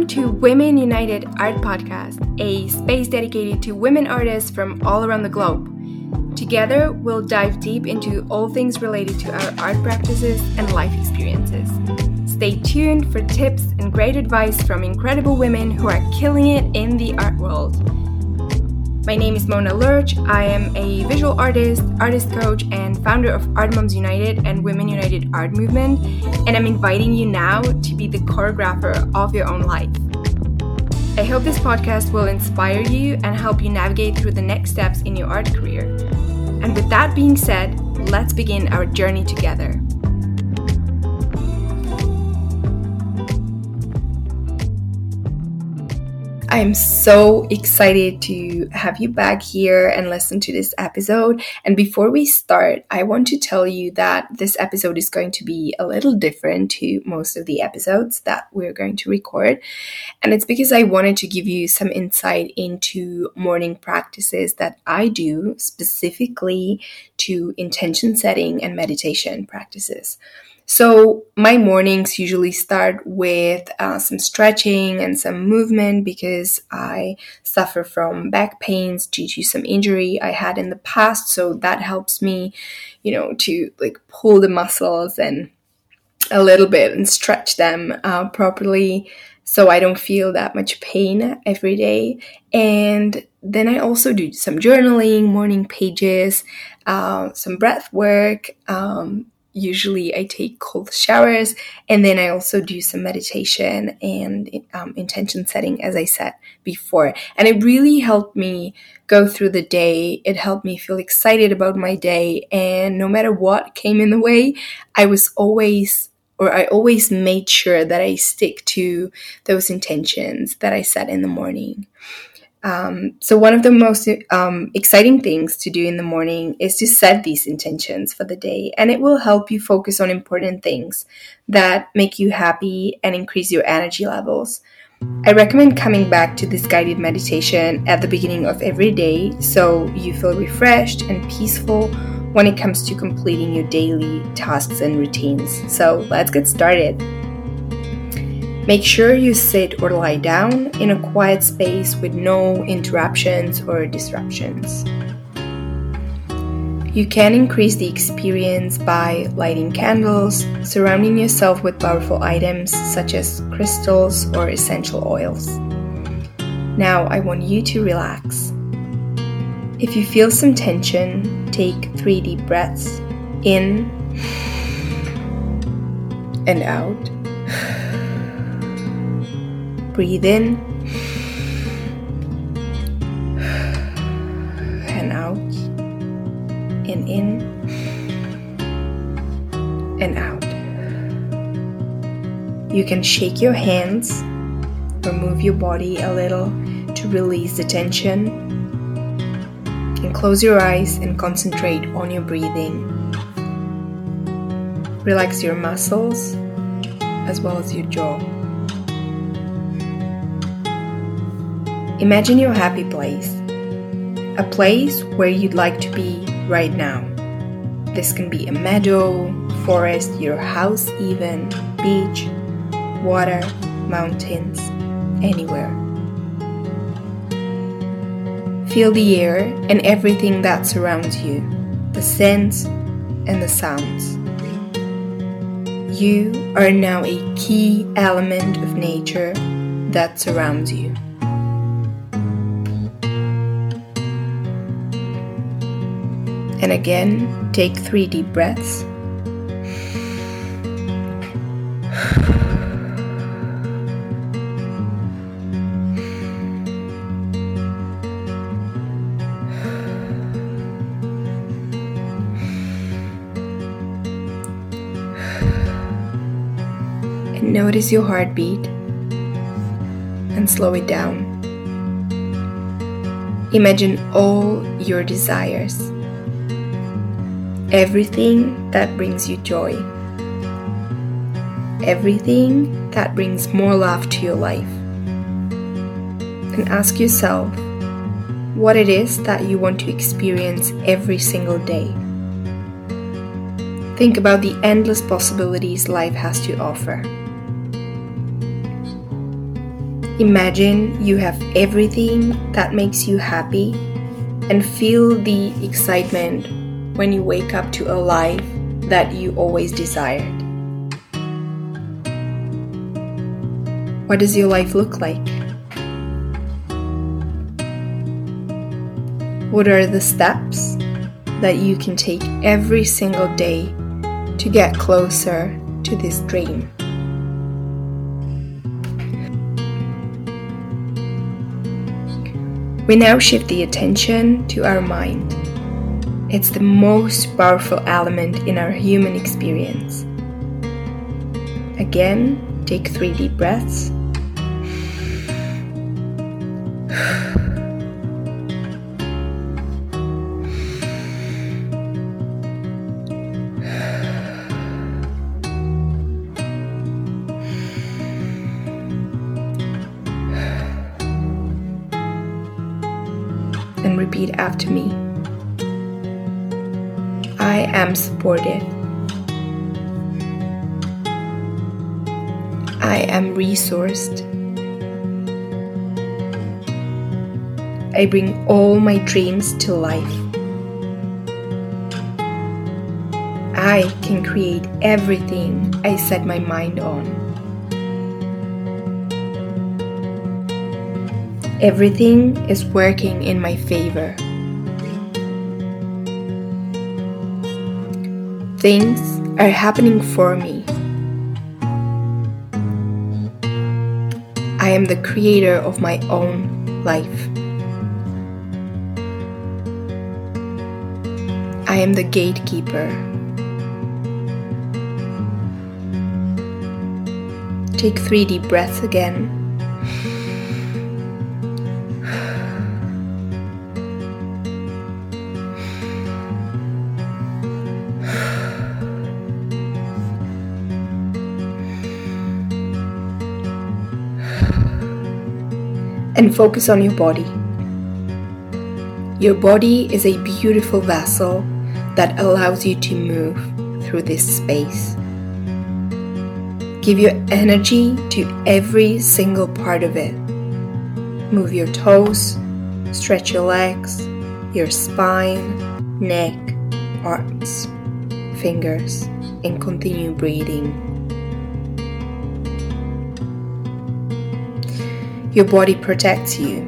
Welcome to Women United Art Podcast, a space dedicated to women artists from all around the globe. Together, we'll dive deep into all things related to our art practices and life experiences. Stay tuned for tips and great advice from incredible women who are killing it in the art world. My name is Mona Lerch. I am a visual artist, artist coach, and founder of Art Moms United and Women United Art Movement, and I'm inviting you now to be the choreographer of your own life. I hope this podcast will inspire you and help you navigate through the next steps in your art career. And with that being said, let's begin our journey together. I'm so excited to have you back here and listen to this episode. And before we start, I want to tell you that this episode is going to be a little different to most of the episodes that we're going to record. And it's because I wanted to give you some insight into morning practices that I do specifically to intention setting and meditation practices. So, my mornings usually start with uh, some stretching and some movement because I suffer from back pains due to some injury I had in the past. So, that helps me, you know, to like pull the muscles and a little bit and stretch them uh, properly so I don't feel that much pain every day. And then I also do some journaling, morning pages, uh, some breath work, um, usually I take cold showers and then I also do some meditation and um, intention setting, as I said before. And it really helped me go through the day. It helped me feel excited about my day. And no matter what came in the way, I was always or I always made sure that I stick to those intentions that I set in the morning. Um, so, one of the most um, exciting things to do in the morning is to set these intentions for the day, and it will help you focus on important things that make you happy and increase your energy levels. I recommend coming back to this guided meditation at the beginning of every day so you feel refreshed and peaceful when it comes to completing your daily tasks and routines. So, let's get started. Make sure you sit or lie down in a quiet space with no interruptions or disruptions. You can increase the experience by lighting candles, surrounding yourself with powerful items such as crystals or essential oils. Now, I want you to relax. If you feel some tension, take three deep breaths in and out. Breathe in and out, and in and out. You can shake your hands or move your body a little to release the tension. And close your eyes and concentrate on your breathing. Relax your muscles as well as your jaw. Imagine your happy place, a place where you'd like to be right now. This can be a meadow, forest, your house, even, beach, water, mountains, anywhere. Feel the air and everything that surrounds you, the scents and the sounds. You are now a key element of nature that surrounds you. And again, take three deep breaths. And notice your heartbeat and slow it down. Imagine all your desires everything that brings you joy, everything that brings more love to your life. And ask yourself what it is that you want to experience every single day. Think about the endless possibilities life has to offer. Imagine you have everything that makes you happy and feel the excitement when you wake up to a life that you always desired. What does your life look like? What are the steps that you can take every single day to get closer to this dream? We now shift the attention to our mind. It's the most powerful element in our human experience. Again, take three deep breaths. and repeat after me. I am supported. I am resourced. I bring all my dreams to life. I can create everything I set my mind on. Everything is working in my favor. Things are happening for me. I am the creator of my own life. I am the gatekeeper. Take three deep breaths again. And focus on your body. Your body is a beautiful vessel that allows you to move through this space. Give your energy to every single part of it. Move your toes, stretch your legs, your spine, neck, arms, fingers, and continue breathing. Your body protects you.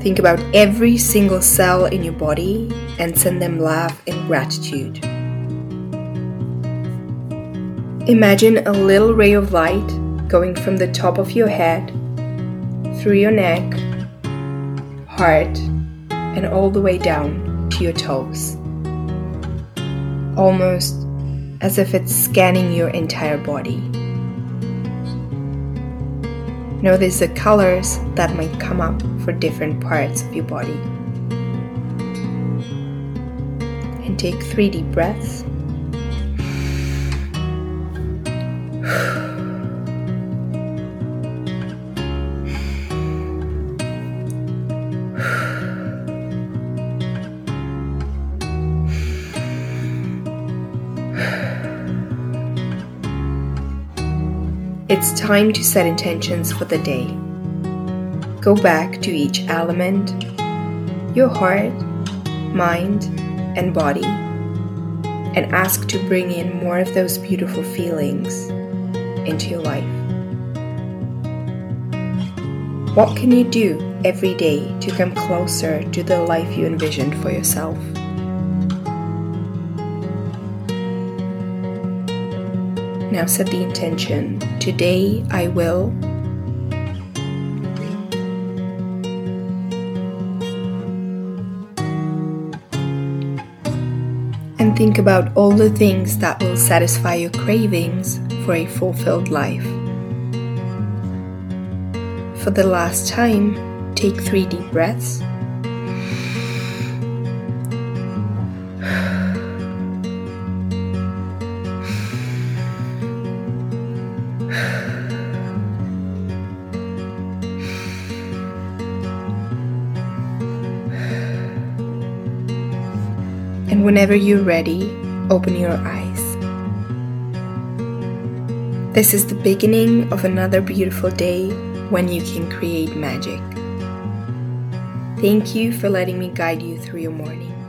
Think about every single cell in your body and send them love and gratitude. Imagine a little ray of light going from the top of your head, through your neck, heart, and all the way down to your toes. Almost as if it's scanning your entire body. Notice the colors that might come up for different parts of your body. And take three deep breaths. It's time to set intentions for the day. Go back to each element your heart, mind, and body and ask to bring in more of those beautiful feelings into your life. What can you do every day to come closer to the life you envisioned for yourself? Now set the intention. Today I will. And think about all the things that will satisfy your cravings for a fulfilled life. For the last time, take three deep breaths. Whenever you're ready, open your eyes. This is the beginning of another beautiful day when you can create magic. Thank you for letting me guide you through your morning.